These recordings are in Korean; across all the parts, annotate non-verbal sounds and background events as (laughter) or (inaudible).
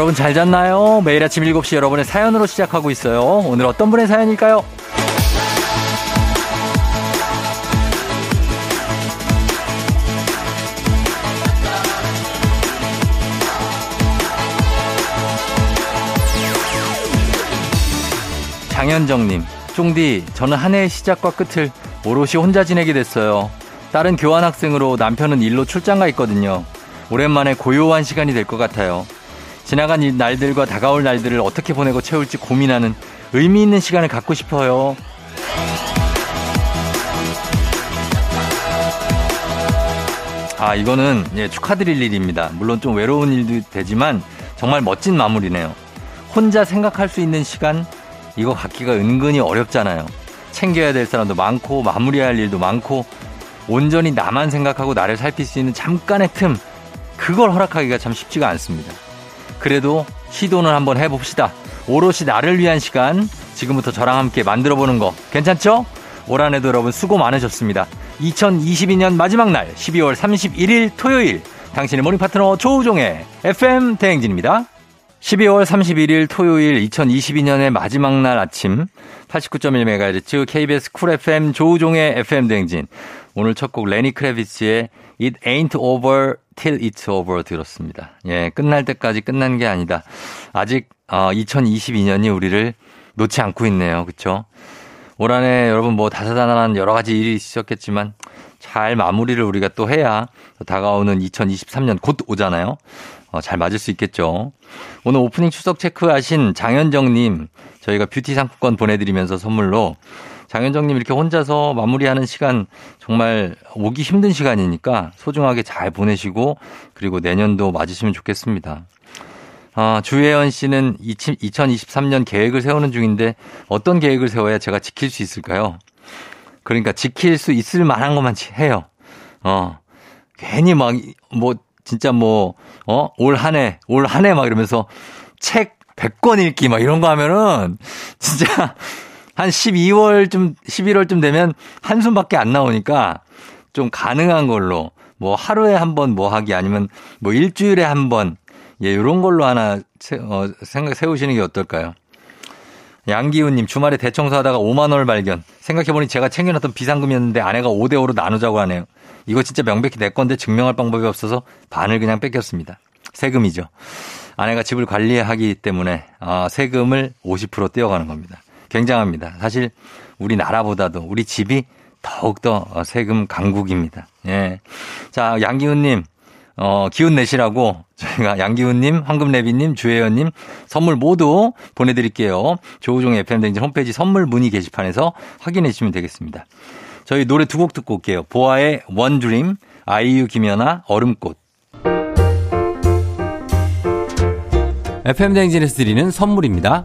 여러분 잘 잤나요? 매일 아침 7시 여러분의 사연으로 시작하고 있어요. 오늘 어떤 분의 사연일까요? 장현정님, 쫑디, 저는 한 해의 시작과 끝을 오롯이 혼자 지내게 됐어요. 딸은 교환학생으로 남편은 일로 출장 가 있거든요. 오랜만에 고요한 시간이 될 것 같아요. 지나간 이 날들과 다가올 날들을 어떻게 보내고 채울지 고민하는 의미 있는 시간을 갖고 싶어요. 아, 이거는 예, 축하드릴 일입니다. 물론 좀 외로운 일도 되지만 정말 멋진 마무리네요. 혼자 생각할 수 있는 시간, 이거 갖기가 은근히 어렵잖아요. 챙겨야 될 사람도 많고, 마무리할 일도 많고, 온전히 나만 생각하고 나를 살필 수 있는 잠깐의 틈, 그걸 허락하기가 참 쉽지가 않습니다. 그래도 시도는 한번 해봅시다. 오롯이 나를 위한 시간, 지금부터 저랑 함께 만들어보는 거 괜찮죠? 올 한해도 여러분 수고 많으셨습니다. 2022년 마지막 날 12월 31일 토요일 당신의 morning 파트너 조우종의 FM 대행진입니다. 12월 31일 토요일 2022년의 마지막 날 아침 89.1MHz KBS Cool FM 조우종의 FM 대행진 오늘 첫 곡 레니 크래비츠의 It Ain't Over Till It's Over 들었습니다. 예, 끝날 때까지 끝난 게 아니다. 아직 어, 2022년이 우리를 놓지 않고 있네요. 그렇죠? 올 한해 여러분 뭐 다사다난한 여러 가지 일이 있었겠지만 잘 마무리를 우리가 또 해야 다가오는 2023년 곧 오잖아요. 어, 잘 맞을 수 있겠죠. 오늘 오프닝 추석 체크하신 장현정님 저희가 뷰티 상품권 보내드리면서 선물로 장현정님 이렇게 혼자서 마무리하는 시간 정말 오기 힘든 시간이니까 소중하게 잘 보내시고 그리고 내년도 맞으시면 좋겠습니다. 아, 주혜연 씨는 2023년 계획을 세우는 중인데 어떤 계획을 세워야 제가 지킬 수 있을까요? 그러니까 지킬 수 있을 만한 것만 해요. 어, 괜히 막, 뭐, 진짜 뭐, 어, 올 한 해, 올 한 해 막 이러면서 책 100권 읽기 막 이런 거 하면은 진짜 한 12월쯤, 11월쯤 되면 한숨밖에 안 나오니까 좀 가능한 걸로 뭐 하루에 한 번 뭐 하기 아니면 뭐 일주일에 한 번 예, 요런 걸로 하나 세, 어, 생각 세우시는 게 어떨까요? 양기훈님 주말에 대청소하다가 5만 원을 발견. 생각해보니 제가 챙겨놨던 비상금이었는데 아내가 5대 5로 나누자고 하네요. 이거 진짜 명백히 내 건데 증명할 방법이 없어서 반을 그냥 뺏겼습니다. 세금이죠. 아내가 집을 관리하기 때문에 아, 세금을 50% 떼어가는 겁니다. 굉장합니다. 사실 우리나라보다도 우리 집이 더욱더 세금 강국입니다. 예. 자, 양기훈님, 어, 기운 내시라고 저희가 양기훈님, 황금래비님, 주혜연님 선물 모두 보내드릴게요. 조우종 FM댕진 홈페이지 선물 문의 게시판에서 확인해 주시면 되겠습니다. 저희 노래 두 곡 듣고 올게요. 보아의 One Dream, 아이유 김연아, 얼음꽃. FM 대행진에서 드리는 선물입니다.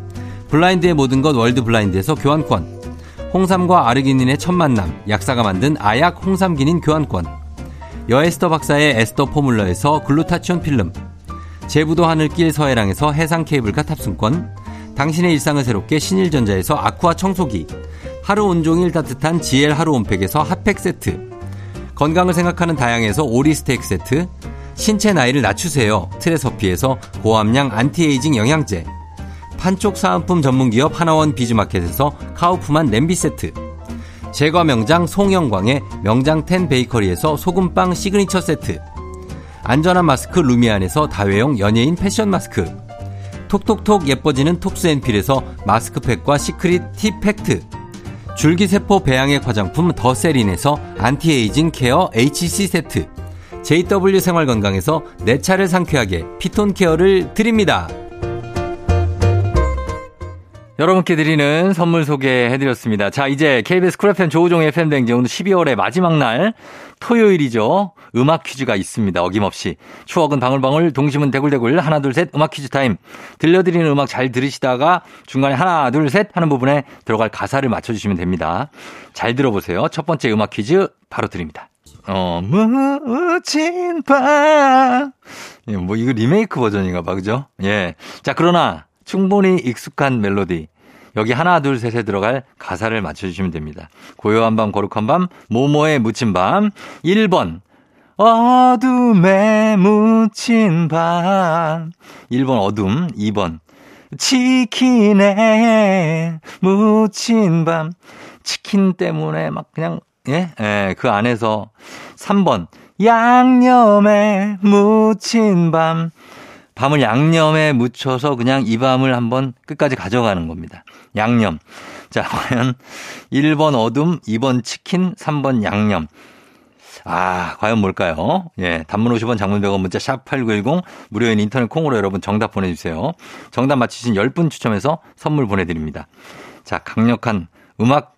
블라인드의 모든 것 월드 블라인드에서 교환권. 홍삼과 아르기닌의 첫 만남. 약사가 만든 아약 홍삼기닌 교환권. 여에스터 박사의 에스터 포뮬러에서 글루타치온 필름. 제부도 하늘길 서해랑에서 해상 케이블카 탑승권. 당신의 일상을 새롭게 신일전자에서 아쿠아 청소기. 하루 온종일 따뜻한 GL 하루 온팩에서 핫팩 세트. 건강을 생각하는 다향에서 오리 스테이크 세트. 신체 나이를 낮추세요. 트레서피에서 고함량 안티에이징 영양제. 판촉 사은품 전문기업 하나원 비즈마켓에서 카우프만 냄비 세트. 제과 명장 송영광의 명장텐 베이커리에서 소금빵 시그니처 세트. 안전한 마스크 루미안에서 다회용 연예인 패션 마스크. 톡톡톡 예뻐지는 톡스앤필에서 마스크팩과 시크릿 티 팩트 줄기세포 배양의 화장품 더세린에서 anti-aging care HC 세트 JW 생활건강에서 내 차를 상쾌하게 피톤 케어를 드립니다. 여러분께 드리는 선물 소개해드렸습니다. 자, 이제 KBS Cool FM 조우종 FM 대행진 오늘 12월의 마지막 날 토요일이죠. 음악 퀴즈가 있습니다. 어김없이. 추억은 방울방울, 동심은 대굴대굴, 하나, 둘, 셋, 음악 퀴즈 타임. 들려드리는 음악 잘 들으시다가 중간에 하나, 둘, 셋 하는 부분에 들어갈 가사를 맞춰주시면 됩니다. 잘 들어보세요. 첫 번째 음악 퀴즈 바로 드립니다. 어, 무진 밤. 예, 뭐, 이거 리메이크 버전인가 봐, 그죠? 예. 자, 그러나 충분히 익숙한 멜로디. 여기 하나, 둘, 셋에 들어갈 가사를 맞춰주시면 됩니다. 고요한 밤, 거룩한 밤, 모모에 묻힌 밤. 1번. 어둠에 묻힌 밤. 1번 어둠. 2번. 치킨에 묻힌 밤. 치킨 때문에 막 그냥, 예? 예, 그 안에서. 3번. 양념에 묻힌 밤. 밤을 양념에 묻혀서 그냥 이 밤을 한번 끝까지 가져가는 겁니다. 양념. 자, (laughs) 과연 1번 어둠, 2번 치킨, 3번 양념. 아, 과연 뭘까요? 예, 단문 50원 장문 100원 문자 샵 8910 무료인 인터넷 콩으로 여러분 정답 보내주세요. 정답 맞히신 10분 추첨해서 선물 보내드립니다. 자, 강력한 음악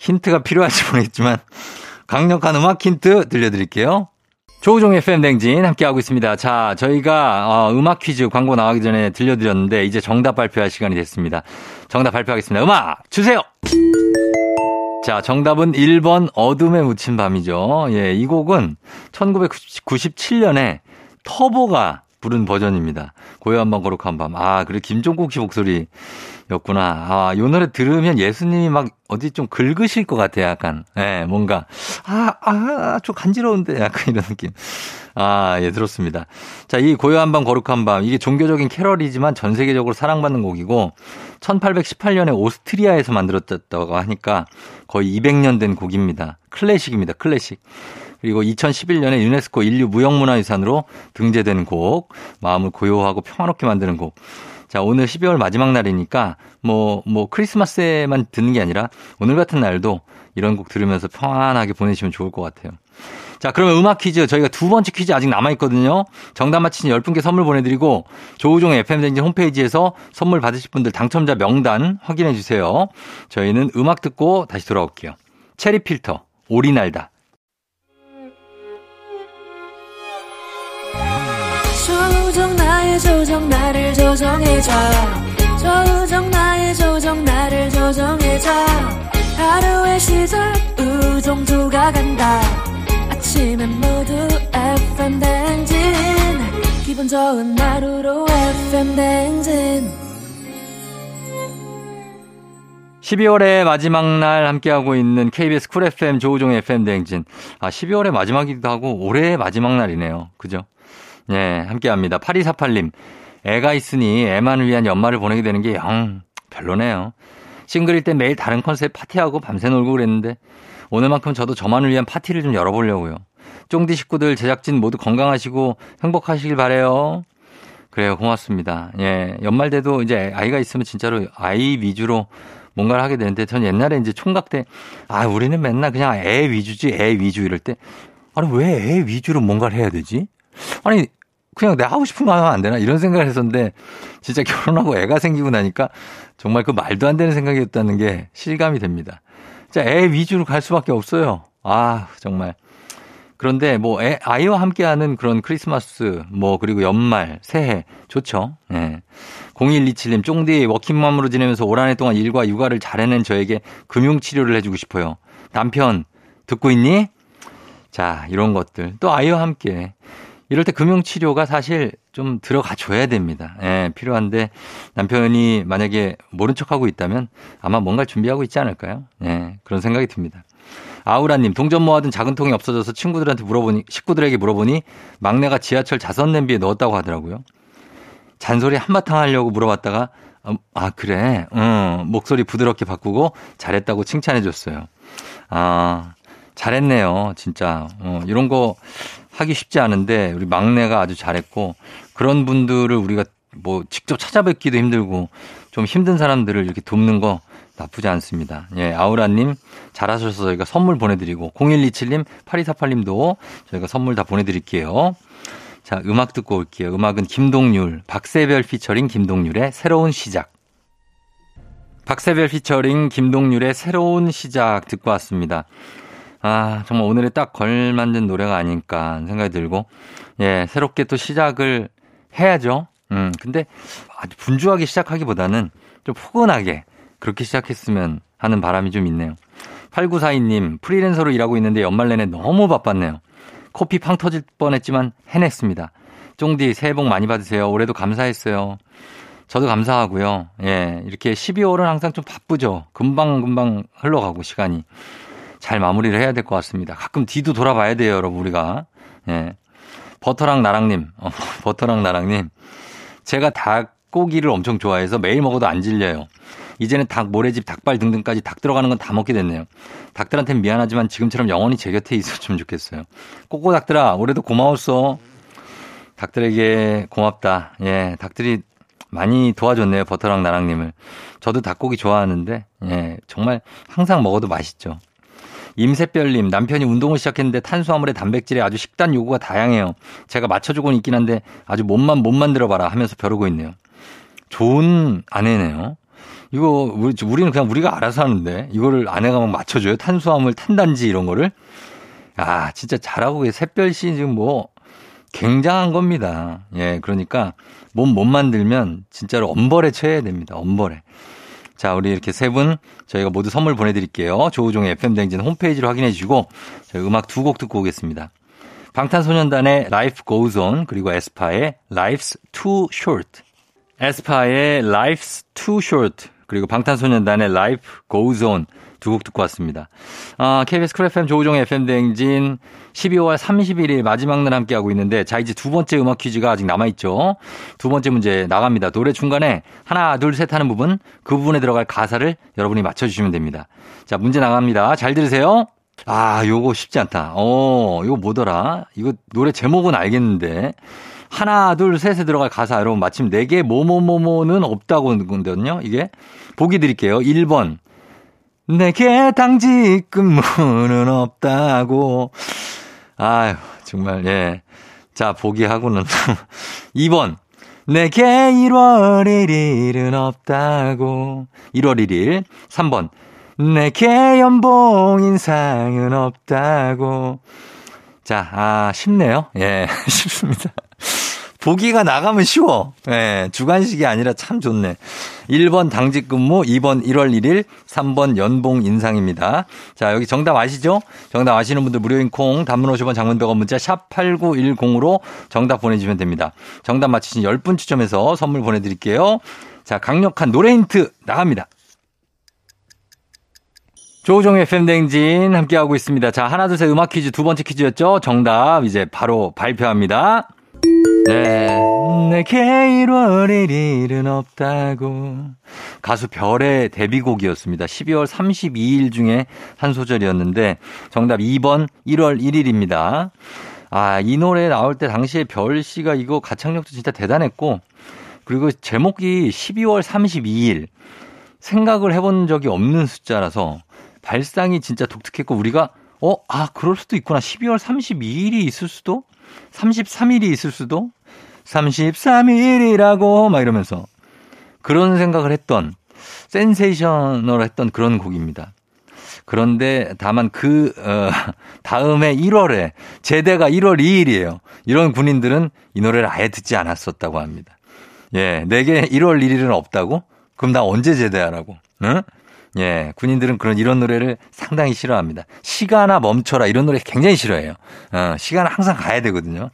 힌트가 필요할지 모르겠지만 강력한 음악 힌트 들려드릴게요. 조우종 FM 댕진 함께하고 있습니다. 자, 저희가 어, 음악 퀴즈 광고 나가기 전에 들려드렸는데 이제 정답 발표할 시간이 됐습니다. 정답 발표하겠습니다. 음악 주세요! 자, 정답은 1번 어둠에 묻힌 밤이죠. 예, 이 곡은 1997년에 터보가 부른 버전입니다. 고요한 밤 거룩한 밤. 아, 그래 김종국 씨 목소리 였구나. 아, 요 노래 들으면 예수님이 막 어디 좀 긁으실 것 같아요, 약간. 예, 네, 뭔가. 아, 아, 좀 간지러운데. 약간 이런 느낌. 아, 예, 들었습니다. 자, 이 고요한 밤, 거룩한 밤. 이게 종교적인 캐럴이지만 전 세계적으로 사랑받는 곡이고, 1818년에 오스트리아에서 만들어졌다고 하니까 거의 200년 된 곡입니다. 클래식입니다, 클래식. 그리고 2011년에 유네스코 인류 무형문화유산으로 등재된 곡, 마음을 고요하고 평화롭게 만드는 곡. 자, 오늘 12월 마지막 날이니까 뭐, 뭐 크리스마스에만 듣는 게 아니라 오늘 같은 날도 이런 곡 들으면서 평안하게 보내시면 좋을 것 같아요. 자, 그러면 음악 퀴즈 저희가 두 번째 퀴즈 아직 남아 있거든요. 정답 맞히신 10분께 선물 보내 드리고 조우종의 FM댕진 홈페이지에서 선물 받으실 분들 당첨자 명단 확인해 주세요. 저희는 음악 듣고 다시 돌아올게요. 체리 필터, 오리날다. 조정 나를 조정해줘 조정 나의 조정 나를 조정해줘 하루의 시절 우정조가 간다 아침엔 모두 FM 댕진 기분 좋은 하루로 FM 댕진 12월의 마지막 날 함께하고 있는 KBS 쿨 FM 조우종 FM 댕진. 아, 12월의 마지막이기도 하고 올해의 마지막 날이네요. 그죠? 예, 함께 합니다. 8248님. 애가 있으니 애만을 위한 연말을 보내게 되는 게 영 별로네요. 싱글일 때 매일 다른 컨셉 파티하고 밤새 놀고 그랬는데 오늘만큼 저도 저만을 위한 파티를 좀 열어보려고요. 쫑디 식구들 제작진 모두 건강하시고 행복하시길 바래요. 그래요. 고맙습니다. 예. 연말 돼도 이제 아이가 있으면 진짜로 아이 위주로 뭔가를 하게 되는데 전 옛날에 이제 총각 때 아, 우리는 맨날 그냥 애 위주지, 애 위주 이럴 때 아니, 왜 애 위주로 뭔가를 해야 되지? 아니, 그냥 내가 하고 싶은 거 하면 안 되나? 이런 생각을 했었는데, 진짜 결혼하고 애가 생기고 나니까 정말 그 말도 안 되는 생각이었다는 게 실감이 됩니다. 진짜 애 위주로 갈 수밖에 없어요. 아, 정말. 그런데 뭐 애, 아이와 함께하는 그런 크리스마스, 뭐 그리고 연말, 새해 좋죠. 예. 네. 0127님 쫑디 워킹맘으로 지내면서 올 한 해 동안 일과 육아를 잘 해낸 저에게 금융 치료를 해주고 싶어요. 남편 듣고 있니? 자 이런 것들 또 아이와 함께 이럴 때 금융치료가 사실 좀 들어가 줘야 됩니다. 예, 필요한데 남편이 만약에 모른 척하고 있다면 아마 뭔가 준비하고 있지 않을까요? 예, 그런 생각이 듭니다. 아우라님, 동전 모아둔 작은 통이 없어져서 친구들한테 물어보니, 식구들에게 물어보니 막내가 지하철 자선 냄비에 넣었다고 하더라고요. 잔소리 한바탕 하려고 물어봤다가, 음, 아, 그래. 응, 목소리 부드럽게 바꾸고 잘했다고 칭찬해 줬어요. 아, 잘했네요. 진짜. 어, 이런 거 하기 쉽지 않은데 우리 막내가 아주 잘했고 그런 분들을 우리가 뭐 직접 찾아뵙기도 힘들고 좀 힘든 사람들을 이렇게 돕는 거 나쁘지 않습니다. 예, 아우라님 잘하셔서 저희가 선물 보내드리고 0127님 8248님도 저희가 선물 다 보내드릴게요. 자, 음악 듣고 올게요. 음악은 김동률, 박세별 피처링 김동률의 새로운 시작. 박세별 피처링 김동률의 새로운 시작 듣고 왔습니다. 아, 정말 오늘에 딱 걸맞는 노래가 아닐까 생각이 들고, 예, 새롭게 또 시작을 해야죠. 음, 근데 아주 분주하게 시작하기보다는 좀 포근하게 그렇게 시작했으면 하는 바람이 좀 있네요. 8942님, 프리랜서로 일하고 있는데 연말 내내 너무 바빴네요. 코피 팡 터질 뻔했지만 해냈습니다. 쫑디 새해 복 많이 받으세요. 올해도 감사했어요. 저도 감사하고요. 예, 이렇게 12월은 항상 좀 바쁘죠. 금방금방 흘러가고 시간이. 잘 마무리를 해야 될 것 같습니다. 가끔 뒤도 돌아봐야 돼요, 여러분, 우리가. 예. 버터랑 나랑님, 어, (laughs) 버터랑 나랑님. 제가 닭고기를 엄청 좋아해서 매일 먹어도 안 질려요. 이제는 닭, 모래집, 닭발 등등까지 닭 들어가는 건 다 먹게 됐네요. 닭들한테는 미안하지만 지금처럼 영원히 제 곁에 있었으면 좋겠어요. 꼬꼬 닭들아, 올해도 고마웠어. 닭들에게 고맙다. 예, 닭들이 많이 도와줬네요. 버터랑 나랑님을. 저도 닭고기 좋아하는데, 예, 정말 항상 먹어도 맛있죠. 임새별님, 남편이 운동을 시작했는데 탄수화물에 단백질에 아주 식단 요구가 다양해요. 제가 맞춰주고는 있긴 한데 아주 몸만 못 만들어봐라 하면서 벼르고 있네요. 좋은 아내네요. 이거 우리는 그냥 우리가 알아서 하는데 이거를 아내가 막 맞춰줘요. 탄수화물, 탄단지 이런 거를. 아, 진짜 잘하고 계세요. 샛별 씨 지금 뭐 굉장한 겁니다. 예, 그러니까 몸 못 만들면 진짜로 엄벌에 처해야 됩니다. 엄벌에. 자, 우리 이렇게 세 분 저희가 모두 선물 보내드릴게요. 조우종의 FM댕진 홈페이지로 확인해 주시고 저희 음악 두 곡 듣고 오겠습니다. 방탄소년단의 Life Goes On 그리고 에스파의 Life's Too Short. 에스파의 Life's Too Short 그리고 방탄소년단의 Life Goes On 두 곡 듣고 왔습니다. 아, KBS Cool FM 조우종의 FM 대행진 12월 31일 마지막 날 함께하고 있는데 자 이제 두 번째 음악 퀴즈가 아직 남아있죠. 두 번째 문제 나갑니다. 노래 중간에 하나 둘 셋 하는 부분 그 부분에 들어갈 가사를 여러분이 맞춰주시면 됩니다. 자 문제 나갑니다. 잘 들으세요. 아 요거 쉽지 않다. 어 이거 뭐더라. 이거 노래 제목은 알겠는데 하나 둘 셋에 들어갈 가사 여러분 마침 4개 뭐뭐뭐뭐는 없다고 하거든요. 이게 보기 드릴게요. 1번 내게 당직 근무는 없다고. 아유, 정말, 예. 자, 보기하고는. 2번. (laughs) 내게 1월 1일은 없다고. 1월 1일. 3번. 내게 연봉 인상은 없다고. 자, 아, 쉽네요. 예, (laughs) 쉽습니다. 보기가 나가면 쉬워. 예, 주간식이 아니라 참 좋네. 1번 당직 근무, 2번 1월 1일, 3번 연봉 인상입니다. 자, 여기 정답 아시죠? 정답 아시는 분들 무료인 콩, 단문 50원 장문 100원 문자 샵 8910으로 정답 보내주시면 됩니다. 정답 맞히신 10분 추첨해서 선물 보내드릴게요. 자, 강력한 노래 힌트 나갑니다. 조우종의 팬댕진 함께하고 있습니다. 자, 하나, 둘, 셋 음악 퀴즈 두 번째 퀴즈였죠? 정답 이제 바로 발표합니다. 네. 내게 1월 1일은 없다고. 가수 별의 데뷔곡이었습니다. 12월 32일 중에 한 소절이었는데 정답 2번 1월 1일입니다. 아, 이 노래 나올 때 당시에 별 씨가 이거 가창력도 진짜 대단했고 그리고 제목이 12월 32일 생각을 해본 적이 없는 숫자라서 발상이 진짜 독특했고 우리가 어, 아, 그럴 수도 있구나. 12월 32일이 있을 수도? 33일이 있을 수도? 33일이라고 막 이러면서 그런 생각을 했던 센세이셔널 했던 그런 곡입니다. 그런데 다만 그 어, 다음에 1월에 제대가 1월 2일이에요. 이런 군인들은 이 노래를 아예 듣지 않았었다고 합니다. 예, 내게 1월 1일은 없다고? 그럼 나 언제 제대하라고? 응? 예, 군인들은 그런 이런 노래를 상당히 싫어합니다. 시간아 멈춰라 이런 노래 굉장히 싫어해요. 어, 시간 항상 가야 되거든요.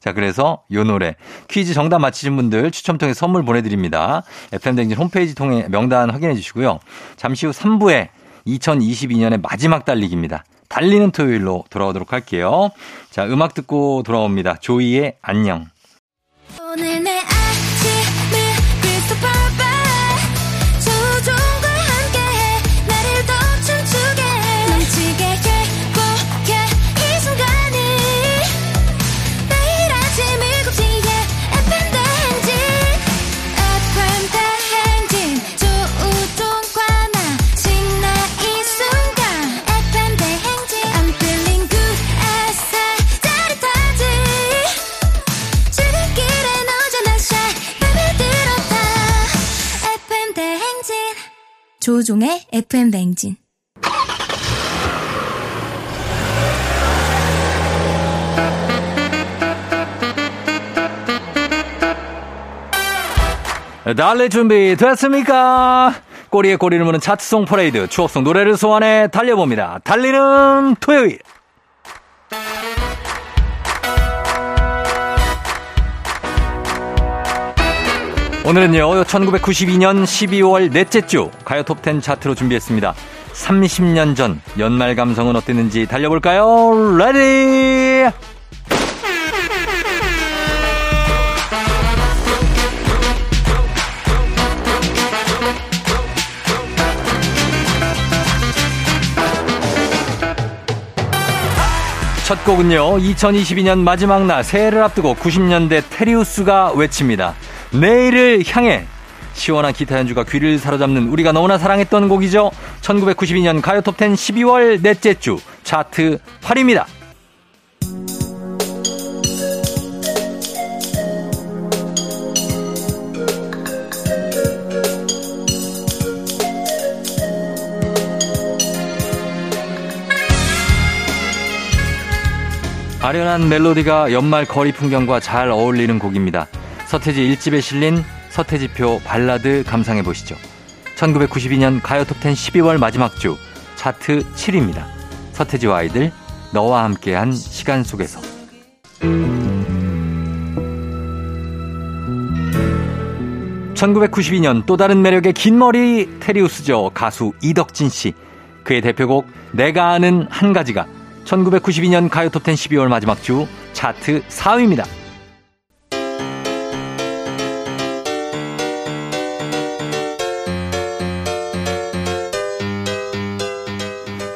자, 그래서 요 노래 퀴즈 정답 맞히신 분들 추첨 통해 선물 보내드립니다. FM댕진 홈페이지 통해 명단 확인해 주시고요. 잠시 후 3부에 2022년의 마지막 달리기입니다. 달리는 토요일로 돌아오도록 할게요. 자, 음악 듣고 돌아옵니다. 조이의 안녕. 조우종의 FM 냉진. 달릴 준비 됐습니까? 꼬리에 꼬리를 무는 차트송 퍼레이드 추억송 노래를 소환해 달려봅니다. 달리는 토요일. 오늘은요, 1992년 12월 넷째 주 가요 톱10 차트로 준비했습니다. 30년 전 연말 감성은 어땠는지 달려볼까요? Ready! 첫 곡은요, 2022년 마지막 날 새해를 앞두고 90년대 테리우스가 외칩니다. 내일을 향해 시원한 기타 연주가 귀를 사로잡는 우리가 너무나 사랑했던 곡이죠. 1992년 가요 톱10 12월 넷째 주 차트 8입니다. 아련한 멜로디가 연말 거리 풍경과 잘 어울리는 곡입니다. 서태지 1집에 실린 서태지표 발라드 감상해 보시죠. 1992년 가요톱10 12월 마지막 주 차트 7위입니다. 서태지와 아이들 너와 함께한 시간 속에서 1992년 또 다른 매력의 긴 머리 테리우스죠. 가수 이덕진 씨. 그의 대표곡 내가 아는 한 가지가 1992년 가요톱10 12월 마지막 주 차트 4위입니다.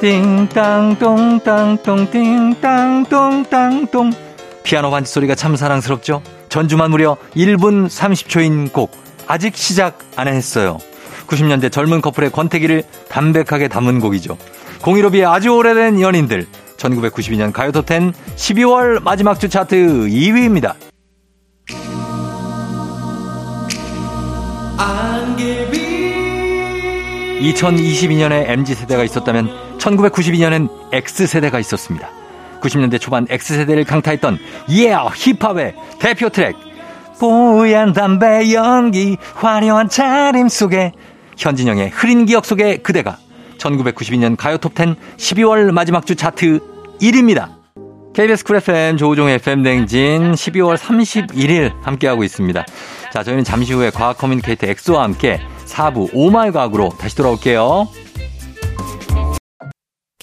띵땅똥땅똥 띵땅똥땅똥 피아노 반지 소리가 참 사랑스럽죠? 전주만 무려 1분 30초인 곡 아직 시작 안 했어요. 90년대 젊은 커플의 권태기를 담백하게 담은 곡이죠. 공일오비의 아주 오래된 연인들 1992년 가요톱10 12월 마지막 주 차트 2위입니다. 2022년에 MZ세대가 있었다면 1992년엔 X세대가 있었습니다. 90년대 초반 X세대를 강타했던 yeah 힙합의 대표 트랙 뽀얀 담배 연기 화려한 차림 속에 현진영의 흐린 기억 속에 그대가 1992년 가요 톱10 12월 마지막 주 차트 1위입니다. KBS Cool FM 조우종의 FM 대행진 12월 31일 함께하고 있습니다. 자, 저희는 잠시 후에 과학 communicator 엑소와 함께 4부 Oh My 과학으로 다시 돌아올게요.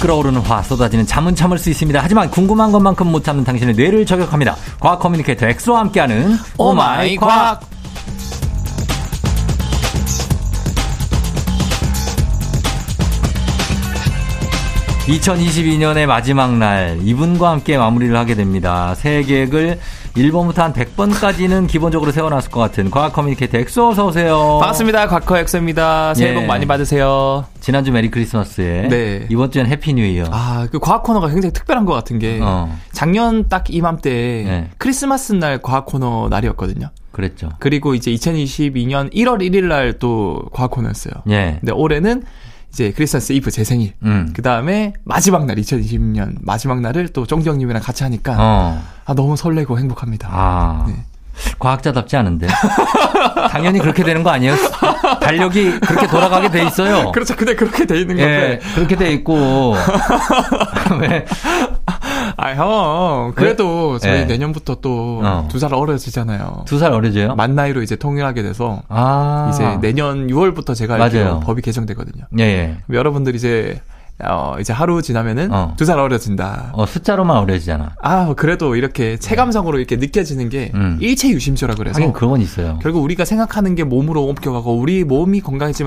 끓어오르는 화 쏟아지는 잠은 참을 수 있습니다. 하지만 궁금한 것만큼 못 참는 당신의 뇌를 저격합니다. 과학 communicator 엑소와 함께하는 Oh My 과학. (2022년의) 마지막 날 이분과 함께 마무리를 하게 됩니다 새해 계획을 1번부터 한 100번까지는 기본적으로 세워놨을 것 같은 과학 communicator 엑소 어서 오세요. 반갑습니다. 과커 엑소입니다. 새해 복 예. 많이 받으세요. 지난주 Merry Christmas에 네. 이번 주엔 Happy New Year. 아, 그 과학 코너가 굉장히 특별한 것 같은 게 어. 작년 딱 이맘때 네. 크리스마스 날 과학 코너 날이었거든요. 그랬죠. 그리고 이제 2022년 1월 1일 날 또 과학 코너였어요. 예. 근데 올해는 이제 크리스마스 이브 제 생일. 음. 그 다음에 마지막 날 2020년 마지막 날을 또 정정님이랑 같이 하니까 어. 아 너무 설레고 행복합니다. 아. 네. 과학자답지 않은데. (laughs) 당연히 그렇게 되는 거 아니에요? 달력이 그렇게 돌아가게 돼 있어요. (laughs) 그렇죠. 근데 그렇게 돼 있는 예, 건데. 그렇게 돼 있고. (laughs) 왜? 아, 형. 그래도 저희 예. 내년부터 또 어. 두살 어려지잖아요. 두 살 어려져요? 만 나이로 이제 통일하게 돼서 아. 이제 내년 6월부터 제가 알기로. 법이 개정되거든요. 예, 예. 여러분들 이제 어, 이제 하루 지나면은 어. 두살 어려진다. 어, 숫자로만 어려지잖아. 아, 그래도 이렇게 체감상으로 이렇게 느껴지는 게 음. 일체 유심조라 그래서 하긴 그런 건 있어요. 결국 우리가 생각하는 게 몸으로 옮겨가고 우리 몸이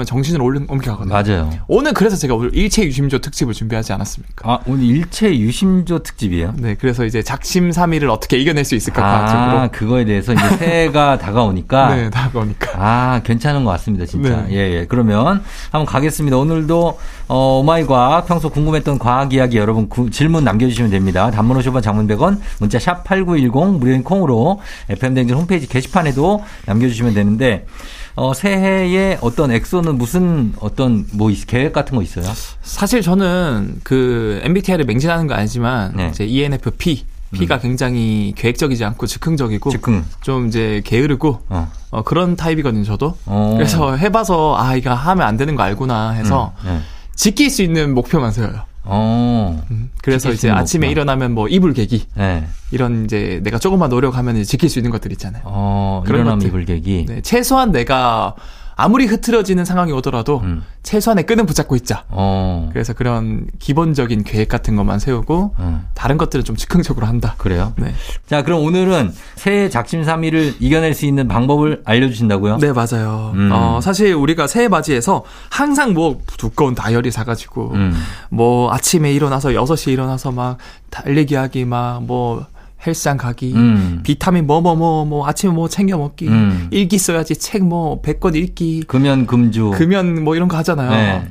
정신으로 올려- 옮겨가거든요. 맞아요. 오늘 그래서 제가 오늘 일체 유심조 특집을 준비하지 않았습니까? 아, 오늘 일체 유심조 특집이에요? 네, 그래서 이제 작심삼일을 어떻게 이겨낼 수 있을까 아, 과학적으로. 그거에 대해서 이제 (laughs) 새해가 다가오니까. 네, 다가오니까. 아, 괜찮은 것 같습니다, 진짜. 네. 예, 예. 그러면 한번 가겠습니다. 오늘도, 어, 오마이 과 학, 평소 궁금했던 과학 이야기 여러분 구- 질문 남겨주시면 됩니다. 단문 50원 장문 100원, 문자 샵 8910, 무료인 콩으로 FM댕진 홈페이지 게시판에도 남겨주시면 되는데, 어, 새해에 어떤 엑소는 무슨 어떤 뭐 있- 계획 같은 거 있어요? 사실 저는 그 MBTI를 맹신하는 거 아니지만 네. 이제 ENFP P가 굉장히 계획적이지 않고 즉흥적이고 즉흥. 좀 이제 게으르고 어. 어, 그런 타입이거든요, 저도. 어. 그래서 해봐서 아 이거 하면 안 되는 거 알구나 해서 음, 네. 지킬 수 있는 목표만 세워요. 어. 음, 그래서 이제 아침에. 일어나면 뭐 이불 개기 네. 이런 이제 내가 조금만 노력하면 지킬 수 있는 것들 있잖아요. 어, 그런 일어나면 것들. 이불 개기. 네, 최소한 내가 아무리 흐트러지는 상황이 오더라도 음. 최소한의 끈은 붙잡고 있자. 어. 그래서 그런 기본적인 계획 같은 것만 세우고 음. 다른 것들은 좀 즉흥적으로 한다. 그래요? 네. 자, 그럼 오늘은 새해 작심삼일을 이겨낼 수 있는 방법을 알려주신다고요? 네, 맞아요. 음. 어, 사실 우리가 새해 맞이해서 항상 뭐 두꺼운 다이어리 사가지고 음. 뭐 아침에 일어나서 6시에 일어나서 막 달리기 하기 막 뭐 헬스장 가기 음. 비타민 뭐 뭐 뭐 뭐 아침에 뭐 챙겨 먹기 음. 일기 써야지 책 뭐 100권 읽기 금연 금주. 금연 뭐 이런 거 하잖아요. 네.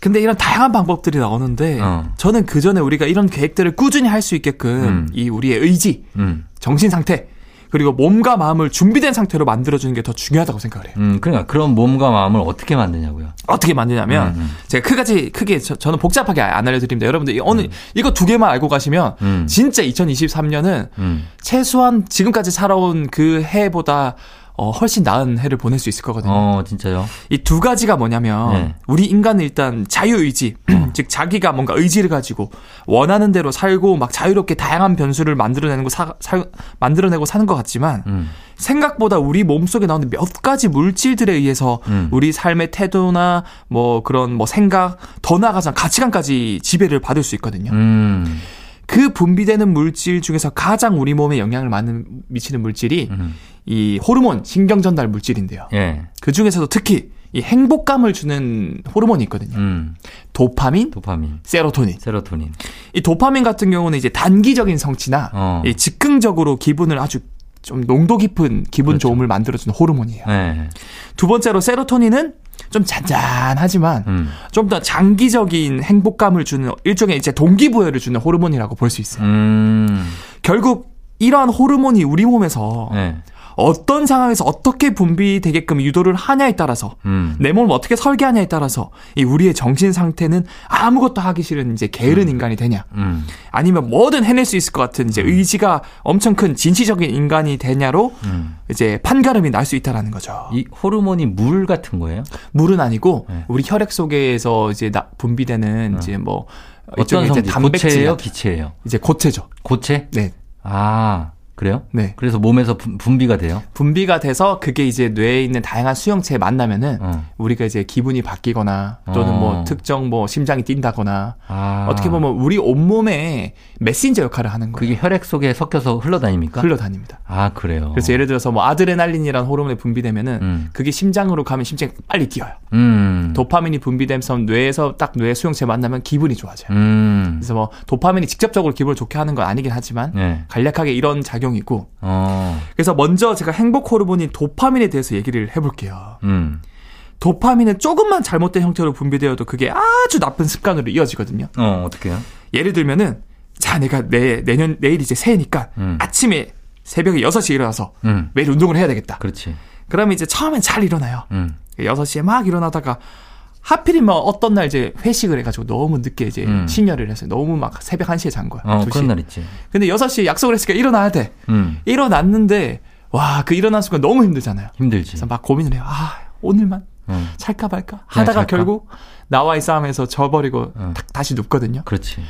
근데 이런 다양한 방법들이 나오는데 어. 저는 그 전에 우리가 이런 계획들을 꾸준히 할 수 있게끔 음. 이 우리의 의지, 음. 정신 상태 그리고 몸과 마음을 준비된 상태로 만들어주는 게 더 중요하다고 생각을 해요. 음, 그러니까 그런 몸과 마음을 어떻게 만드냐고요. 어떻게 만드냐면 음, 음. 제가 크가지 크게 저, 는 복잡하게 안 알려드립니다. 여러분들 이 어느 이거 두 개만 알고 가시면 음. 진짜 2023년은 음. 최소한 지금까지 살아온 그 해보다 어, 훨씬 나은 해를 보낼 수 있을 거거든요. 어, 진짜요? 이 두 가지가 뭐냐면 네. 우리 인간은 일단 자유의지 (clears throat) 즉 자기가 뭔가 의지를 가지고 원하는 대로 살고 막 자유롭게 다양한 변수를 만들어내는 거 사, 사- 만들어내고 사는 것 같지만 음. 생각보다 우리 몸속에 나오는 몇 가지 물질들에 의해서 음. 우리 삶의 태도나 뭐 그런 뭐 생각 더 나아가서 가치관까지 지배를 받을 수 있거든요. 음. 그 분비되는 물질 중에서 가장 우리 몸에 영향을 많이 미치는 물질이 음. 이 호르몬 신경 전달 물질인데요. 예. 그 중에서도 특히 이 행복감을 주는 호르몬이 있거든요. 음. 도파민, 도파민, 세로토닌. 세로토닌. 이 도파민 같은 경우는 이제 단기적인 성취나 어. 이 즉흥적으로 기분을 아주 좀 농도 깊은 기분 그렇죠. 좋음을 만들어주는 호르몬이에요. 예. 두 번째로 세로토닌은 좀 잔잔하지만 음. 좀더 장기적인 행복감을 주는 일종의 이제 동기부여를 주는 호르몬이라고 볼 수 있어요. 음. 결국 이러한 호르몬이 우리 몸에서 예. 어떤 상황에서 어떻게 분비되게끔 유도를 하냐에 따라서 음. 내 몸을 어떻게 설계하냐에 따라서 이 우리의 정신 상태는 아무것도 하기 싫은 이제 게으른 인간이 되냐 음. 아니면 뭐든 해낼 수 있을 것 같은 이제 의지가 엄청 큰 진취적인 인간이 되냐로 음. 이제 판가름이 날 수 있다라는 거죠. 이 호르몬이 물 같은 거예요? 물은 아니고 네. 우리 혈액 속에서 이제 나- 분비되는 이제 뭐 어떤 성질? 단백질 고체예요? 기체예요? 이제 고체죠. 고체? 네. 아, 그래요? 네. 그래서 몸에서 분- 분비가 돼요? 분비가 돼서 그게 이제 뇌에 있는 다양한 수용체에 만나면은 어. 우리가 이제 기분이 바뀌거나 또는 어. 뭐 특정 뭐 심장이 뛴다거나 아. 어떻게 보면 우리 온몸에 메신저 역할을 하는 거예요. 그게 혈액 속에 섞여서 흘러다닙니까? 흘러다닙니다. 아, 그래요. 그래서 예를 들어서 뭐 아드레날린이라는 호르몬이 분비되면은 음. 그게 심장으로 가면 심장이 빨리 뛰어요. 음. 도파민이 분비되면서 뇌에서 딱 뇌 수용체 만나면 기분이 좋아져요. 음. 그래서 뭐 도파민이 직접적으로 기분을 좋게 하는 건 아니긴 하지만 네. 간략하게 이런 작용 이 있고 어. 그래서 먼저 제가 행복 호르몬인 도파민에 대해서 얘기를 해볼게요. 음. 도파민은 조금만 잘못된 형태로 분비되어도 그게 아주 나쁜 습관으로 이어지거든요. 어, 어떻게요? 예를 들면은 자 내가 내 내년 내일 이제 새해니까 음. 아침에 새벽에 6시에 일어나서 음. 매일 운동을 해야 되겠다. 그렇지. 그러면 이제 처음엔 잘 일어나요. 음. 6시에 막 일어나다가 하필이면 어떤 날 이제 회식을 해가지고 너무 늦게 이제 음. 심야를 했어요. 너무 막 새벽 1시에 잔 거야. 어, 2시. 그런 날 있지. 근데 6시에 약속을 했으니까 일어나야 돼. 음. 일어났는데 와 그 일어난 순간 너무 힘들잖아요. 힘들지. 그래서 막 고민을 해요. 아 오늘만 음. 살까 말까 하다가 살까? 결국 나와의 싸움에서 져버리고 음. 탁 다시 눕거든요. 그렇지.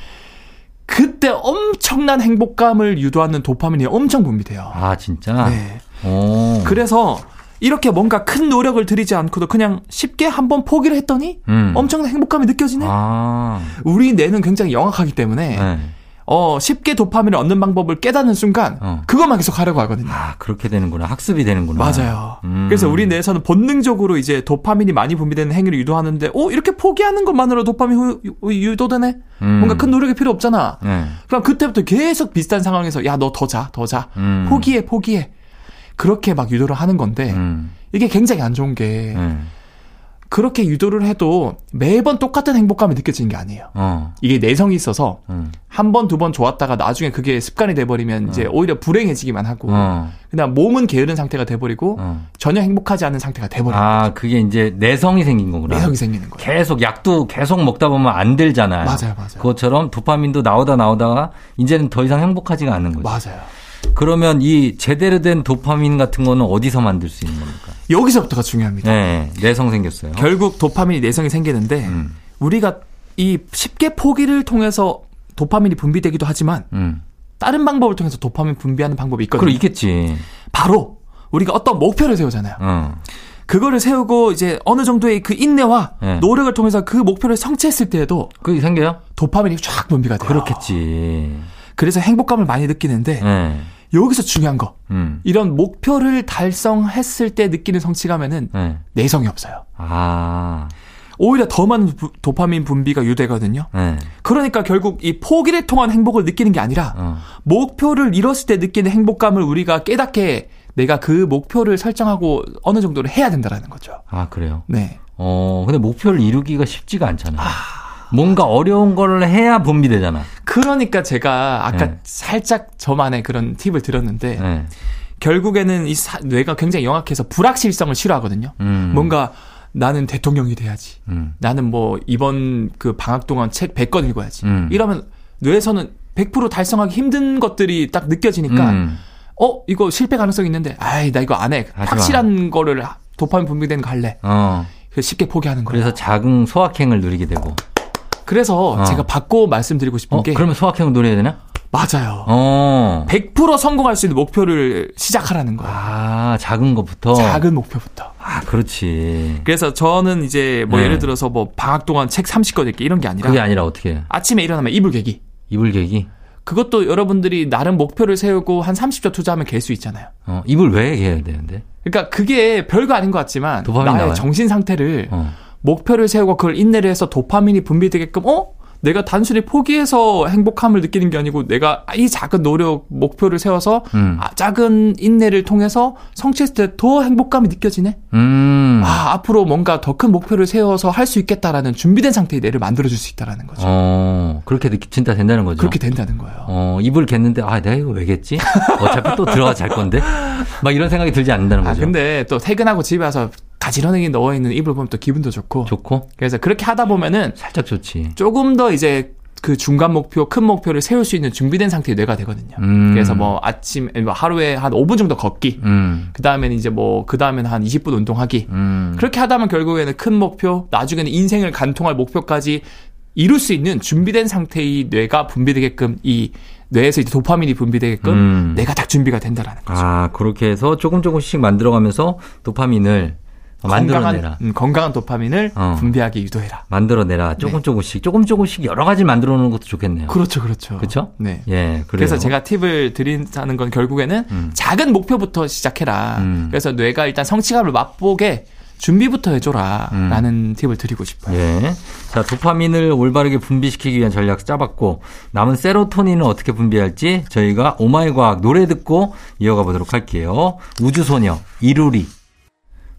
그때 엄청난 행복감을 유도하는 도파민이 엄청 분비돼요. 아, 진짜? 네. 오. 그래서 이렇게 뭔가 큰 노력을 들이지 않고도 그냥 쉽게 한번 포기를 했더니 음. 엄청난 행복감이 느껴지네. 아. 우리 뇌는 굉장히 영악하기 때문에 네. 어 쉽게 도파민을 얻는 방법을 깨닫는 순간 어. 그것만 계속 하려고 하거든요. 아, 그렇게 되는구나. 학습이 되는구나. 맞아요. 음. 그래서 우리 뇌에서는 본능적으로 이제 도파민이 많이 분비되는 행위를 유도하는데, 오 이렇게 포기하는 것만으로 도파민 후- 유- 유도되네. 음. 뭔가 큰 노력이 필요 없잖아. 네. 그럼 그때부터 계속 비슷한 상황에서 야 너 더 자, 더 자, 음. 포기해, 포기해. 그렇게 막 유도를 하는 건데 음. 이게 굉장히 안 좋은 게 네. 그렇게 유도를 해도 매번 똑같은 행복감이 느껴지는 게 아니에요. 어. 이게 내성이 있어서 음. 한 번, 두 번 좋았다가 나중에 그게 습관이 돼버리면 이제 오히려 불행해지기만 하고 어. 그냥 몸은 게으른 상태가 돼버리고 어. 전혀 행복하지 않은 상태가 돼버려요. 아, 그게 이제 내성이 생긴 거구나. 내성이 생기는 거예요. 계속 약도 계속 먹다 보면 안 들잖아요. 맞아요, 맞아요. 그것처럼 도파민도 나오다 나오다가 이제는 더 이상 행복하지가 않는 거죠. 맞아요. 그러면 이 제대로 된 도파민 같은 거는 어디서 만들 수 있는 겁니까? 여기서부터가 중요합니다. 네, 내성 생겼어요. 결국 도파민이 내성이 생기는데 음. 우리가 이 쉽게 포기를 통해서 도파민이 분비되기도 하지만 음. 다른 방법을 통해서 도파민 분비하는 방법이 있거든요. 그럼 있겠지. 바로 우리가 어떤 목표를 세우잖아요. 어. 그거를 세우고 이제 어느 정도의 그 인내와 네. 노력을 통해서 그 목표를 성취했을 때에도 그게 생겨요? 도파민이 쫙 분비가 돼요. 그렇겠지. 그래서 행복감을 많이 느끼는데 네. 여기서 중요한 거 음. 이런 목표를 달성했을 때 느끼는 성취감에는 네. 내성이 없어요. 아. 오히려 더 많은 부- 도파민 분비가 유되거든요. 네. 그러니까 결국 이 포기를 통한 행복을 느끼는 게 아니라 어. 목표를 이뤘을 때 느끼는 행복감을 우리가 깨닫게 내가 그 목표를 설정하고 어느 정도로 해야 된다라는 거죠. 아, 그래요. 네. 어, 근데 목표를 이루기가 쉽지가 않잖아요. 뭔가 어려운 거를 해야 분비되잖아. 그러니까 제가 아까 네. 살짝 저만의 그런 팁을 드렸는데 네. 결국에는 이 사- 뇌가 굉장히 영악해서 불확실성을 싫어하거든요. 음. 뭔가 나는 대통령이 돼야지. 음. 나는 뭐 이번 그 방학 동안 책 100권 읽어야지. 음. 이러면 뇌에서는 100% 달성하기 힘든 것들이 딱 느껴지니까 음. 어 이거 실패 가능성 있는데 아이 나 이거 안 해. 확실한 거를 도파민 분비되는 거 할래. 어. 쉽게 포기하는 거예요. 그래서 작은 소확행을 누리게 되고. 그래서 어. 제가 받고 말씀드리고 싶은 어, 게 그러면 소확행을 누려야 되나? 맞아요. 어. 100% 성공할 수 있는 목표를 시작하라는 거예요. 아, 작은 것부터. 작은 목표부터. 아, 그렇지. 그래서 저는 이제 뭐 네. 예를 들어서 뭐 방학 동안 책 30권 읽기 이런 게 아니라 그게 아니라 어떻게 해? 아침에 일어나면 이불 개기. 이불 개기? 그것도 여러분들이 나름 목표를 세우고 한 30초 투자하면 갤 수 있잖아요. 어, 이불 왜 개야 되는데? 그러니까 그게 별거 아닌 것 같지만 나의 나와요? 정신 상태를 어. 목표를 세우고 그걸 인내를 해서 도파민이 분비되게끔 어? 내가 단순히 포기해서 행복함을 느끼는 게 아니고 내가 이 작은 노력 목표를 세워서 음. 아, 작은 인내를 통해서 성취했을 때 더 행복감이 느껴지네. 음. 아 앞으로 뭔가 더 큰 목표를 세워서 할 수 있겠다라는 준비된 상태의 뇌를 만들어줄 수 있다라는 거죠. 어, 그렇게 진짜 된다는 거죠. 그렇게 된다는 거예요. 어, 이불 겠는데, 아, 내가 이거 왜 겠지? 어차피 또 들어가 잘 건데? 막 이런 생각이 들지 않는다는 아 거죠. 근데 또 퇴근하고 집에 와서 가지런하게 넣어 있는 이불 보면 또 기분도 좋고. 좋고, 그래서 그렇게 하다 보면은 살짝 좋지. 조금 더 이제 그 중간 목표, 큰 목표를 세울 수 있는 준비된 상태의 뇌가 되거든요. 음. 그래서 뭐 아침, 뭐 하루에 한 5분 정도 걷기. 음, 그 다음에는 이제 뭐, 그 다음에는 한 20분 운동하기. 음. 그렇게 하다 보면 결국에는 큰 목표, 나중에는 인생을 간통할 목표까지 이룰 수 있는 준비된 상태의 뇌가 분비되게끔 이 뇌에서 이제 도파민이 분비되게끔 음. 뇌가 딱 준비가 된다라는 거죠. 아, 그렇게 해서 조금 조금씩 만들어가면서 도파민을. 건강한, 음, 건강한 도파민을 어. 분비하게 유도해라. 만들어내라. 조금 조금씩, 조금 조금씩 여러 가지 만들어 놓는 것도 좋겠네요. 그렇죠, 그렇죠. 그쵸? 네. 예, 그래요. 그래서 제가 팁을 드린다는 건 결국에는 음. 작은 목표부터 시작해라. 음. 그래서 뇌가 일단 성취감을 맛보게 준비부터 해줘라. 음. 라는 팁을 드리고 싶어요. 예. 자, 도파민을 올바르게 분비시키기 위한 전략 짜봤고, 남은 세로토닌을 어떻게 분비할지 저희가 Oh My 과학 노래 듣고 이어가 보도록 할게요. 우주소녀, 이루리.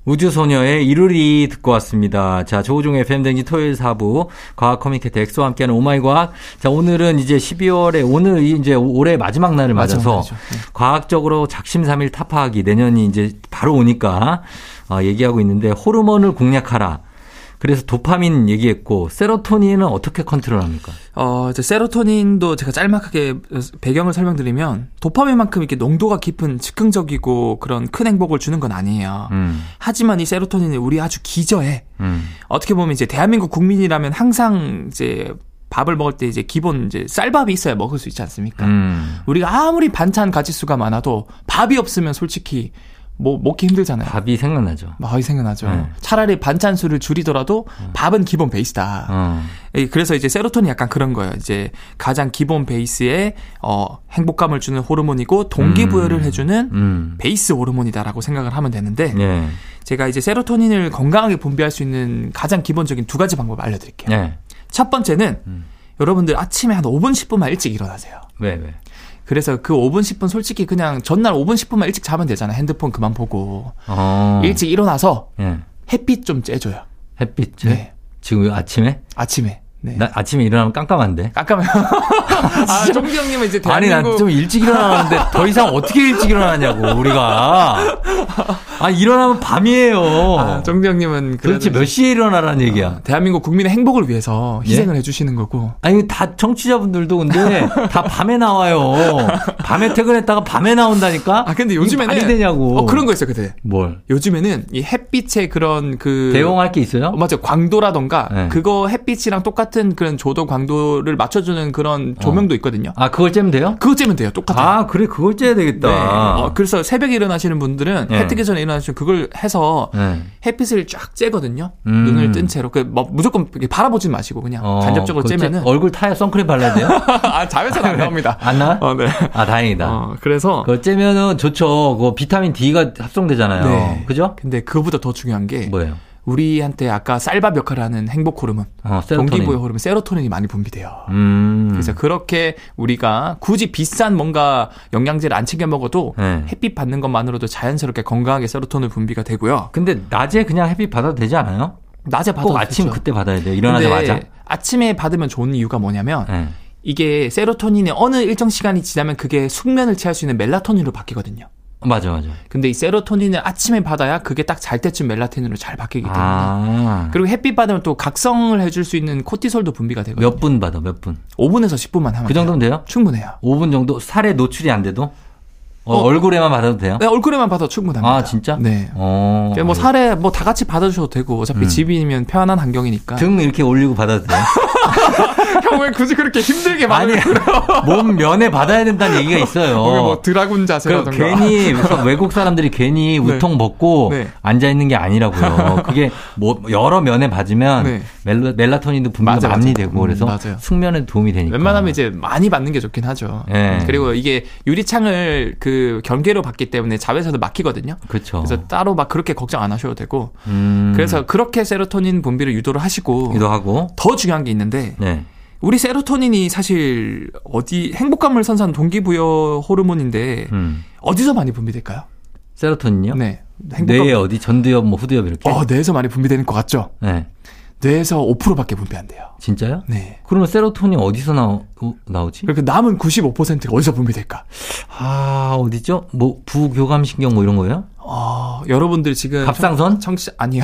우주소녀의 이루리 듣고 왔습니다. 자, 조우종의 FM 대행진 토요일 4부, 과학 communicator 엑소와 함께하는 Oh My 과학. 자, 오늘은 이제 12월에, 오늘 이제 올해 마지막 날을 맞아서, 날이죠. 네. 과학적으로 작심삼일 타파하기, 내년이 이제 바로 오니까, 어, 얘기하고 있는데, 호르몬을 공략하라. 그래서 도파민 얘기했고, 세로토닌은 어떻게 컨트롤합니까? 어, 이제 세로토닌도 제가 짤막하게 배경을 설명드리면 도파민만큼 이렇게 농도가 깊은 즉흥적이고 그런 큰 행복을 주는 건 아니에요. 음, 하지만 이 세로토닌이 우리 아주 기저에 음, 어떻게 보면 이제 대한민국 국민이라면 항상 이제 밥을 먹을 때 이제 기본 이제 쌀밥이 있어야 먹을 수 있지 않습니까? 음, 우리가 아무리 반찬 가짓수가 많아도 밥이 없으면 솔직히 뭐 먹기 힘들잖아요. 밥이 생각나죠. 많이 생각나죠. 네. 차라리 반찬 수를 줄이더라도 밥은 기본 베이스다. 어. 예, 그래서 이제 세로토닌 약간 그런 거예요. 이제 가장 기본 베이스의 어 행복감을 주는 호르몬이고 동기부여를 음. 해주는 음. 베이스 호르몬이다라고 생각을 하면 되는데 예. 제가 이제 세로토닌을 건강하게 분비할 수 있는 가장 기본적인 두 가지 방법 알려드릴게요. 예. 첫 번째는 음. 여러분들 아침에 한 5분 10분만 일찍 일어나세요. 왜 왜? 그래서 그 5분 10분 솔직히 그냥 전날 5분 10분만 일찍 자면 되잖아. 핸드폰 그만 보고 어. 일찍 일어나서 예. 햇빛 좀 쬐줘요. 햇빛. 네. 지금 아침에? 아침에. 네. 나 아침에 일어나면 깜깜한데. 깜깜해요. (laughs) 아, 종기 형님은 이제 아니 대한민국 난좀 일찍 일어나는데 더 이상 어떻게 일찍 일어나냐고 우리가. (laughs) 아 일어나면 밤이에요. 아, 종기 형님은 도대체 그래도 몇 시에 일어나라는 얘기야? 어, 대한민국 국민의 행복을 위해서 희생을 해주시는 거고. 아니 다 청취자분들도 근데 다 밤에 나와요. 밤에 퇴근했다가 밤에 나온다니까. 아 근데 요즘에는 말이 되냐고. 어 그런 거 있어요, 그때. 뭘? 요즘에는 이 햇빛의 그런 그 대응할 게 있어요? 어, 맞아 광도라던가 네. 그거 햇빛이랑 똑같은 그런 조도 광도를 맞춰주는 그런 조명도 있거든요. 아 그걸 째면 돼요? 그거 째면 돼요, 똑같아요. 아 그래 그걸 째야 되겠다. 네. 어, 그래서 새벽에 일어나시는 분들은 네. 해 뜨기 전에 일어나시면 그걸 해서 네. 햇빛을 쫙 쬐거든요. 음. 눈을 뜬 채로 그 뭐, 무조건 바라보지 마시고 그냥 어, 간접적으로 쬐면은 얼굴 타야 선크림 발라야 돼요? (laughs) 아 자외선 안 나옵니다. 안 나? 어, 네. 아 다행이다. 어, 그래서 그걸 째면은 좋죠. 그거 비타민 D가 합성되잖아요. 네. 그죠? 근데 그거보다 더 중요한 게 뭐예요? 우리한테 아까 쌀밥 역할을 하는 행복 호르몬, 어. 동기부여 호르몬, 세로토닌이 많이 분비돼요. 음. 그래서 그렇게 우리가 굳이 비싼 뭔가 영양제를 안 챙겨 먹어도 네. 햇빛 받는 것만으로도 자연스럽게 건강하게 세로토닌 분비가 되고요. 근데 낮에 그냥 햇빛 받아도 되지 않아요? 낮에 받아도 꼭 아침 좋죠. 그때 받아야 돼요. 일어나자마자. 아침에 받으면 좋은 이유가 뭐냐면 네. 이게 세로토닌이 어느 일정 시간이 지나면 그게 숙면을 취할 수 있는 멜라토닌으로 바뀌거든요. 맞아 맞아. 근데 이 세로토닌을 아침에 받아야 그게 딱 잘 때쯤 멜라토닌으로 잘 바뀌기 때문에 아. 그리고 햇빛 받으면 또 각성을 해줄 수 있는 코티솔도 분비가 되거든요. 몇 분 받아 몇 분? 5분에서 10분만 하면 그 정도면 돼요? 충분해요. 5분 정도 살에 노출이 안 돼도 어, 어. 얼굴에만 받아도 돼요? 네, 얼굴에만 받아도 충분합니다. 아 진짜? 네. 어. 그냥 뭐 살에 뭐 다 같이 받아주셔도 되고 어차피 음. 집이면 편안한 환경이니까. 등 이렇게 올리고 받아도 돼요? (laughs) 형 왜 굳이 그렇게 힘들게 말을 몸 면에 받아야 된다는 얘기가 있어요. 뭐 드라군 그 자세라던가. 괜히 외국 사람들이 괜히 네. 우통 벗고 네. 앉아 있는 게 아니라고요. (laughs) 그게 뭐 여러 면에 받으면 네. 멜라, 멜라토닌도 분비가 맞아, 많이 맞아. 되고 음, 그래서 맞아요. 숙면에 도움이 되니까. 웬만하면 이제 많이 받는 게 좋긴 하죠. 네. 그리고 이게 유리창을 그 경계로 받기 때문에 자외선도 막히거든요. 그렇죠. 그래서 따로 막 그렇게 걱정 안 하셔도 되고. 음, 그래서 그렇게 세로토닌 분비를 유도를 하시고 기도 하고 더 중요한 게 있는데 네. 우리 세로토닌이 사실 어디 행복감을 선사하는 동기부여 호르몬인데 음. 어디서 많이 분비될까요? 세로토닌요? 네. 뇌에 어디 전두엽 뭐 후두엽 이렇게? 어, 뇌에서 많이 분비되는 것 같죠? 네. 뇌에서 5%밖에 분비한대요. 진짜요? 네. 그러면 세로토닌 어디서 나오, 나오지? 그렇게 남은 95%가 어디서 분비될까? 아, 어디죠? 뭐 부교감신경 뭐 이런 거예요? 어, 여러분들 지금 갑상선? 청취 아니요.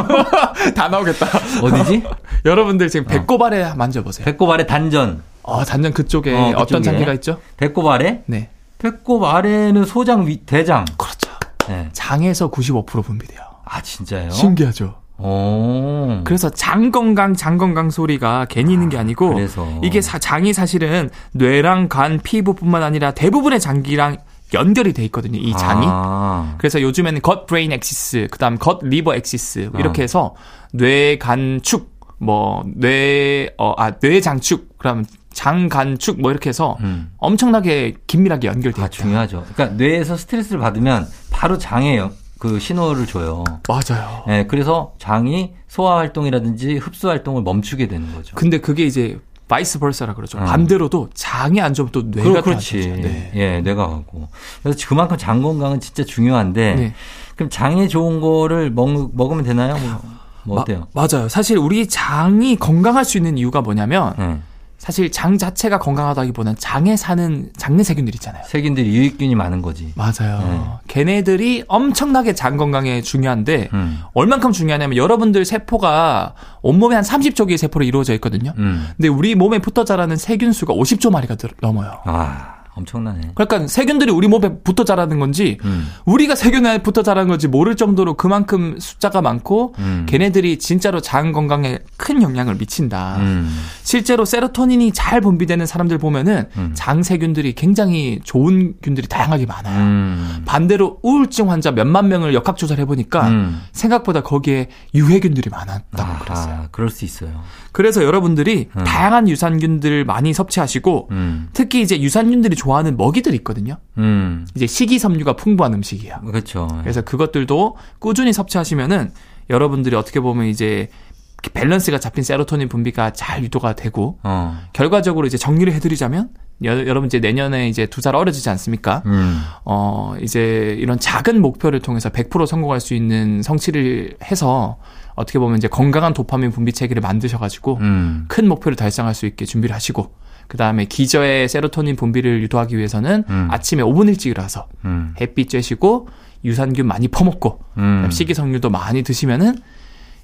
(laughs) 다 나오겠다. 어디지? (laughs) 여러분들 지금 배꼽 아래 만져보세요. 배꼽 아래 단전. 어, 단전 그쪽에 어, 어, 떤 그쪽에. 장기가 있죠? 배꼽 아래? 네. 배꼽 아래는 소장 위, 대장. 그렇죠. 네. 장에서 95% 분비돼요. 아, 진짜요? 신기하죠? 오. 그래서 장 건강, 장 건강 소리가 괜히 있는 게 아니고 그래서. 이게 사- 장이 사실은 뇌랑 간, 피부뿐만 아니라 대부분의 장기랑 연결이 돼 있거든요. 이 장이. 아. 그래서 요즘에는 gut brain axis, 그다음 gut liver axis 이렇게 어. 해서 뇌, 간, 축, 뭐 뇌, 어, 아, 뇌, 장, 축, 그럼 장, 간, 축 뭐 이렇게 해서 음. 엄청나게 긴밀하게 연결돼 아, 있다. 중요하죠. 그러니까 뇌에서 스트레스를 받으면 바로 장에 그 신호를 줘요. 맞아요. 네, 그래서 장이 소화 활동이라든지 흡수 활동을 멈추게 되는 거죠. 근데 그게 이제 vice versa라 그러죠. 어. 반대로도 장이 안 좋으면 또 뇌가 그렇지. 네. 예, 뇌가 가고. 그래서 그만큼 장 건강은 진짜 중요한데 네. 그럼 장에 좋은 거를 먹, 먹으면 되나요? 뭐, 뭐 어때요? 마- 맞아요. 사실 우리 장이 건강할 수 있는 이유가 뭐냐면 네. 사실 장 자체가 건강하다기보다는 장에 사는 장내 세균들 있잖아요. 세균들이 유익균이 많은 거지. 맞아요. 네. 걔네들이 엄청나게 장 건강에 중요한데 음. 얼만큼 중요하냐면 여러분들 세포가 온몸에 한 30조 개의 세포로 이루어져 있거든요. 음. 근데 우리 몸에 붙어 자라는 세균 수가 50조 마리가 들- 넘어요. 아, 엄청나네. 그러니까 세균들이 우리 몸에 붙어 자라는 건지 음. 우리가 세균에 붙어 자라는 건지 모를 정도로 그만큼 숫자가 많고 음. 걔네들이 진짜로 장 건강에 큰 영향을 미친다. 음. 실제로 세로토닌이 잘 분비되는 사람들 보면은 음. 장 세균들이 굉장히 좋은 균들이 다양하게 많아요. 음. 반대로 우울증 환자 몇만 명을 역학 조사를 해보니까 음. 생각보다 거기에 유해균들이 많았다고 그랬어요. 아, 그럴 수 있어요. 그래서 여러분들이 음. 다양한 유산균들 많이 섭취하시고 음. 특히 이제 유산균들이 좋 아하는 먹이들이 있거든요. 음. 이제 식이섬유가 풍부한 음식이에요. 그렇죠. 그래서 그것들도 꾸준히 섭취하시면은 여러분들이 어떻게 보면 이제 밸런스가 잡힌 세로토닌 분비가 잘 유도가 되고 어. 결과적으로 이제 정리를 해드리자면 여, 여러분 이제 내년에 이제 두 살 어려지지 않습니까? 음. 어 이제 이런 작은 목표를 통해서 100% 성공할 수 있는 성취를 해서 어떻게 보면 이제 건강한 도파민 분비 체계를 만드셔가지고 음. 큰 목표를 달성할 수 있게 준비를 하시고 그 다음에 기저의 세로토닌 분비를 유도하기 위해서는 음. 아침에 5분 일찍 일어나서 음. 햇빛 쬐시고 유산균 많이 퍼먹고 음. 식이섬유도 많이 드시면은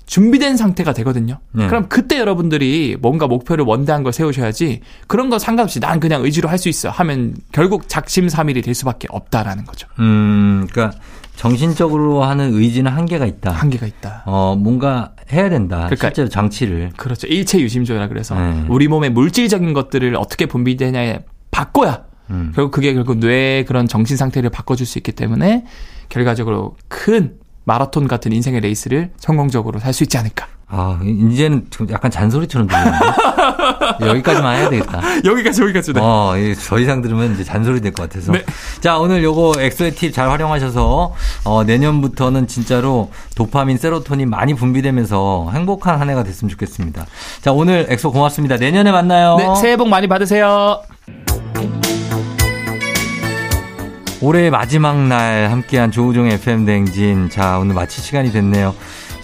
준비된 상태가 되거든요. 네. 그럼 그때 여러분들이 뭔가 목표를 원대한 걸 세우셔야지 그런 거 상관없이 난 그냥 의지로 할 수 있어 하면 결국 작심삼일이 될 수밖에 없다라는 거죠. 음. 그러니까 정신적으로 하는 의지는 한계가 있다. 한계가 있다. 어, 뭔가 해야 된다. 그러니까 실제로 장치를. 그렇죠. 일체 유심조라 그래서 네. 우리 몸의 물질적인 것들을 어떻게 분비되냐에 바꿔야 음. 결국 그게 결국 뇌의 그런 정신 상태를 바꿔줄 수 있기 때문에 결과적으로 큰 마라톤 같은 인생의 레이스를 성공적으로 살 수 있지 않을까. 아, 이제는 좀 약간 잔소리처럼 들리는데. (laughs) 여기까지만 해야 되겠다. 여기까지 여기까지. 네. 어, 이더 이상 들으면 이제 잔소리 될 것 같아서. 네. 자, 오늘 요거 엑소의 팁 잘 활용하셔서, 어, 내년부터는 진짜로 도파민, 세로토닌 많이 분비되면서 행복한 한 해가 됐으면 좋겠습니다. 자, 오늘 엑소 고맙습니다. 내년에 만나요. 네, 새해 복 많이 받으세요. 올해의 마지막 날 함께한 조우종의 FM대행진. 자, 오늘 마칠 시간이 됐네요.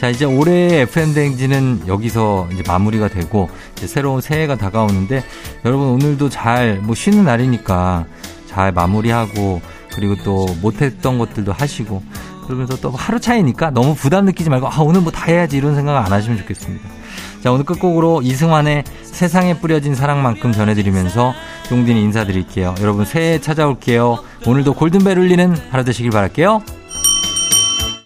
자, 이제 올해의 FM대행진은 여기서 이제 마무리가 되고, 이제 새로운 새해가 다가오는데, 여러분 오늘도 잘, 뭐 쉬는 날이니까 잘 마무리하고, 그리고 또 못했던 것들도 하시고, 그러면서 또 하루 차이니까 너무 부담 느끼지 말고, 아, 오늘 뭐 다 해야지 이런 생각 안 하시면 좋겠습니다. 자, 오늘 끝곡으로 이승환의 세상에 뿌려진 사랑만큼 전해드리면서 용딘이 인사드릴게요. 여러분 새해 찾아올게요. 오늘도 골든벨 울리는 하루 되시길 바랄게요.